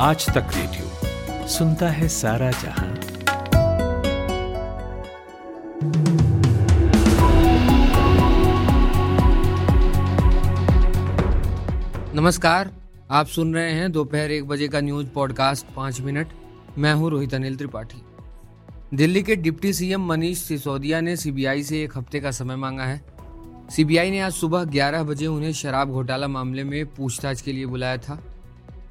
आज तक रेडियो सुनता है सारा जहाँ। नमस्कार, आप सुन रहे हैं दोपहर एक बजे का न्यूज़ पॉडकास्ट पाँच मिनट। मैं हूँ रोहित अनिल त्रिपाठी। दिल्ली के डिप्टी सीएम मनीष सिसोदिया ने सीबीआई से एक हफ़्ते का समय मांगा है। सीबीआई ने आज सुबह 11 बजे उन्हें शराब घोटाला मामले में पूछताछ के लिए बुलाया था।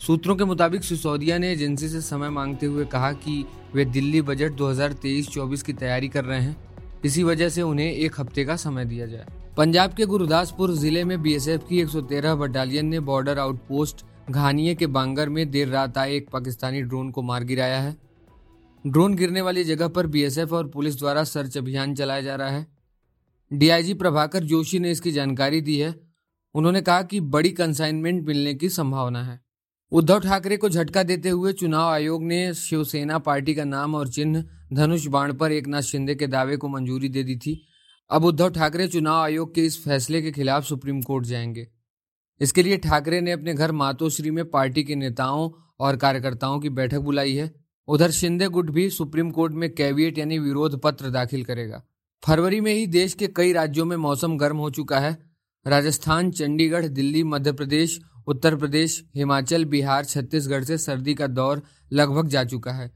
सूत्रों के मुताबिक सिसोदिया ने एजेंसी से समय मांगते हुए कहा कि वे दिल्ली बजट 2023-24 की तैयारी कर रहे हैं। इसी वजह से उन्हें एक हफ़्ते का समय दिया जाए। पंजाब के गुरुदासपुर ज़िले में बीएसएफ की 113 बटालियन ने बॉर्डर आउटपोस्ट घानिये के बांगर में देर रात आए एक पाकिस्तानी ड्रोन को मार गिराया है। ड्रोन गिरने वाली जगह पर बीएसएफ और पुलिस द्वारा सर्च अभियान चलाया जा रहा है। डीआईजी प्रभाकर जोशी ने इसकी जानकारी दी है। उन्होंने कहा कि बड़ी कंसाइनमेंट मिलने की संभावना है। उद्धव ठाकरे को झटका देते हुए चुनाव आयोग ने शिवसेना पार्टी का नाम और चिन्ह धनुष बाण पर एक नाथ शिंदे के दावे को मंजूरी दे दी थी। अब उद्धव ठाकरे चुनाव आयोग के इस फैसले के खिलाफ सुप्रीम कोर्ट जाएँगे। इसके लिए ठाकरे ने अपने घर मातोश्री में पार्टी के नेताओं और कार्यकर्ताओं की बैठक बुलाई है। उधर शिंदे गुट भी सुप्रीम कोर्ट में कैविएट यानी विरोध पत्र दाखिल करेगा। फरवरी में ही देश के कई राज्यों में मौसम गर्म हो चुका है। राजस्थान, चंडीगढ़, दिल्ली, मध्य प्रदेश उत्तर प्रदेश, हिमाचल, बिहार, छत्तीसगढ़ से सर्दी का दौर लगभग जा चुका है।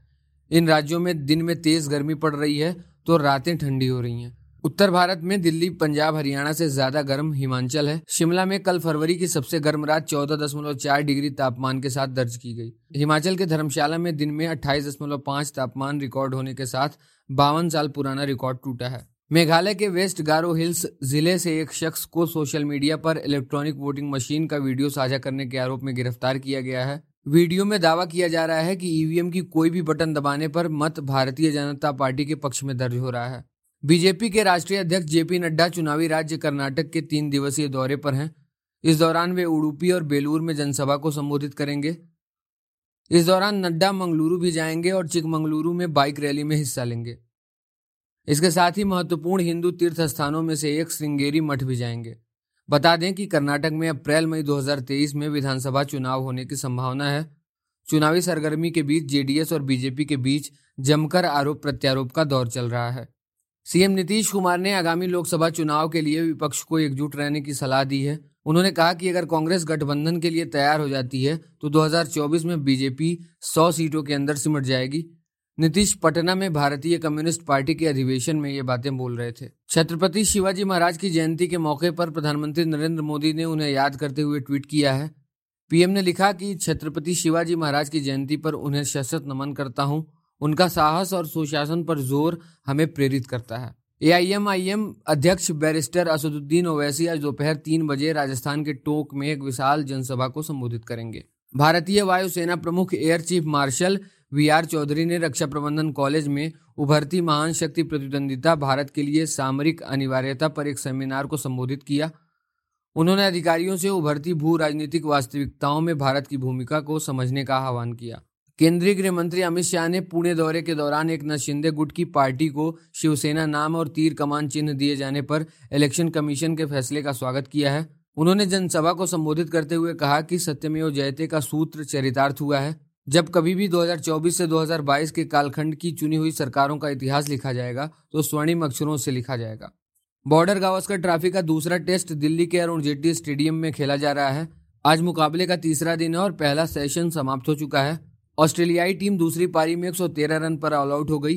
इन राज्यों में दिन में तेज गर्मी पड़ रही है तो रातें ठंडी हो रही हैं। उत्तर भारत में दिल्ली, पंजाब, हरियाणा से ज़्यादा गर्म हिमाचल है। शिमला में कल फरवरी की सबसे गर्म रात चौदह दशमलव चार डिग्री तापमान के साथ दर्ज की गई। हिमाचल के धर्मशाला में दिन में अट्ठाईस दशमलव पाँच तापमान रिकॉर्ड होने के साथ बावन साल पुराना रिकॉर्ड टूटा है। मेघालय के वेस्ट गारो हिल्स ज़िले से एक शख्स को सोशल मीडिया पर इलेक्ट्रॉनिक वोटिंग मशीन का वीडियो साझा करने के आरोप में गिरफ़्तार किया गया है। वीडियो में दावा किया जा रहा है कि ईवीएम की कोई भी बटन दबाने पर मत भारतीय जनता पार्टी के पक्ष में दर्ज हो रहा है। बीजेपी के राष्ट्रीय अध्यक्ष जेपी नड्डा चुनावी राज्य कर्नाटक के तीन दिवसीय दौरे पर हैं। इस दौरान वे उडुपी और बेलूर में जनसभा को संबोधित करेंगे। इस दौरान नड्डा मंगलुरु भी जाएँगे और चिकमंगलुरु में बाइक रैली में हिस्सा लेंगे। इसके साथ ही महत्वपूर्ण हिंदू तीर्थ स्थानों में से एक श्रृंगेरी मठ भी जाएँगे। बता दें कि कर्नाटक में अप्रैल मई 2023 में विधानसभा चुनाव होने की संभावना है। चुनावी सरगर्मी के बीच जेडीएस और बीजेपी के बीच जमकर आरोप प्रत्यारोप का दौर चल रहा है। सीएम नीतीश कुमार ने आगामी लोकसभा चुनाव के लिए विपक्ष को एकजुट रहने की सलाह दी है। उन्होंने कहा कि अगर कांग्रेस गठबंधन के लिए तैयार हो जाती है तो 2024 में बीजेपी 100 सीटों के अंदर सिमट जाएगी। नीतीश पटना में भारतीय कम्युनिस्ट पार्टी के अधिवेशन में ये बातें बोल रहे थे। छत्रपति शिवाजी महाराज की जयंती के मौके पर प्रधानमंत्री नरेंद्र मोदी ने उन्हें याद करते हुए ट्वीट किया है। पीएम ने लिखा कि छत्रपति शिवाजी महाराज की जयंती पर उन्हें सशक्त नमन करता हूँ। उनका साहस और सुशासन पर ज़ोर हमें प्रेरित करता है। एआईएमआईएम अध्यक्ष बैरिस्टर असदुद्दीन ओवैसी आज दोपहर तीन बजे राजस्थान के टोंक में एक विशाल जनसभा को संबोधित करेंगे। भारतीय वायुसेना प्रमुख air chief marshal V R Chaudhari ने रक्षा प्रबंधन कॉलेज में उभरती महान शक्ति प्रतिद्वंदिता भारत के लिए सामरिक अनिवार्यता पर एक सेमिनार को संबोधित किया। उन्होंने अधिकारियों से उभरती भू राजनीतिक वास्तविकताओं में भारत की भूमिका को समझने का आह्वान किया। केंद्रीय गृह मंत्री अमित शाह ने पुणे दौरे के दौरान एक नशिंदे गुट की पार्टी को शिवसेना नाम और तीर कमान चिन्ह दिए जाने पर इलेक्शन कमीशन के फैसले का स्वागत किया है। उन्होंने जनसभा को संबोधित करते हुए कहा कि सत्यमेव जयते का सूत्र चरितार्थ हुआ है। जब कभी भी 2024 से 2022 के कालखंड की चुनी हुई सरकारों का इतिहास लिखा जाएगा तो स्वर्णिम अक्षरों से लिखा जाएगा। बॉर्डर गावस्कर ट्रॉफी का दूसरा टेस्ट दिल्ली के अरुण जेटली स्टेडियम में खेला जा रहा है। आज मुकाबले का तीसरा दिन है और पहला सेशन समाप्त हो चुका है। ऑस्ट्रेलियाई टीम दूसरी पारी में 113 रन पर ऑल आउट हो गई।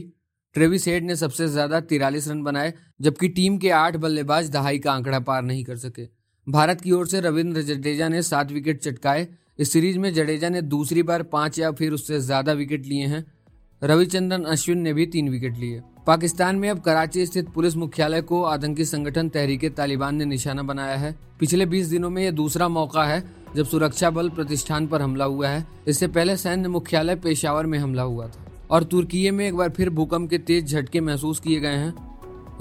ट्रेविस हेड ने सबसे ज़्यादा तिरालीस रन बनाए, जबकि टीम के आठ बल्लेबाज दहाई का आंकड़ा पार नहीं कर सके। भारत की ओर से रविंद्र जडेजा ने सात विकेट चटकाए इस सीरीज़ में जडेजा ने दूसरी बार पाँच या फिर उससे ज़्यादा विकेट लिए हैं। रविचंद्रन अश्विन ने भी तीन विकेट लिए। पाकिस्तान में अब कराची स्थित पुलिस मुख्यालय को आतंकी संगठन तहरीके तालिबान ने निशाना बनाया है। पिछले 20 दिनों में यह दूसरा मौका है, जब सुरक्षा बल प्रतिष्ठान पर हमला हुआ है। इससे पहले सैन्य मुख्यालय पेशावर में हमला हुआ था और तुर्की में एक बार फिर भूकंप के तेज झटके महसूस किए गए हैं।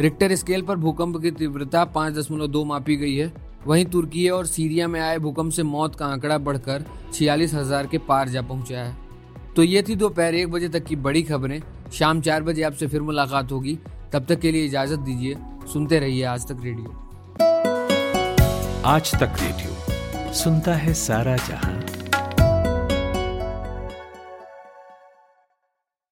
रिक्टर स्केल पर भूकंप की तीव्रता पाँच दशमलव दो मापी गई है। वहीं तुर्की और सीरिया में आए भूकंप से मौत का आंकड़ा बढ़कर छियालीस हज़ार के पार जा पहुँचा है। तो ये थी दोपहर एक बजे तक की बड़ी खबरें। शाम चार बजे आपसे फिर मुलाकात होगी। तब तक के लिए इजाज़त दीजिए। सुनते रहिए आज तक रेडियो। आज तक रेडियो। सुनता है सारा जहाँ।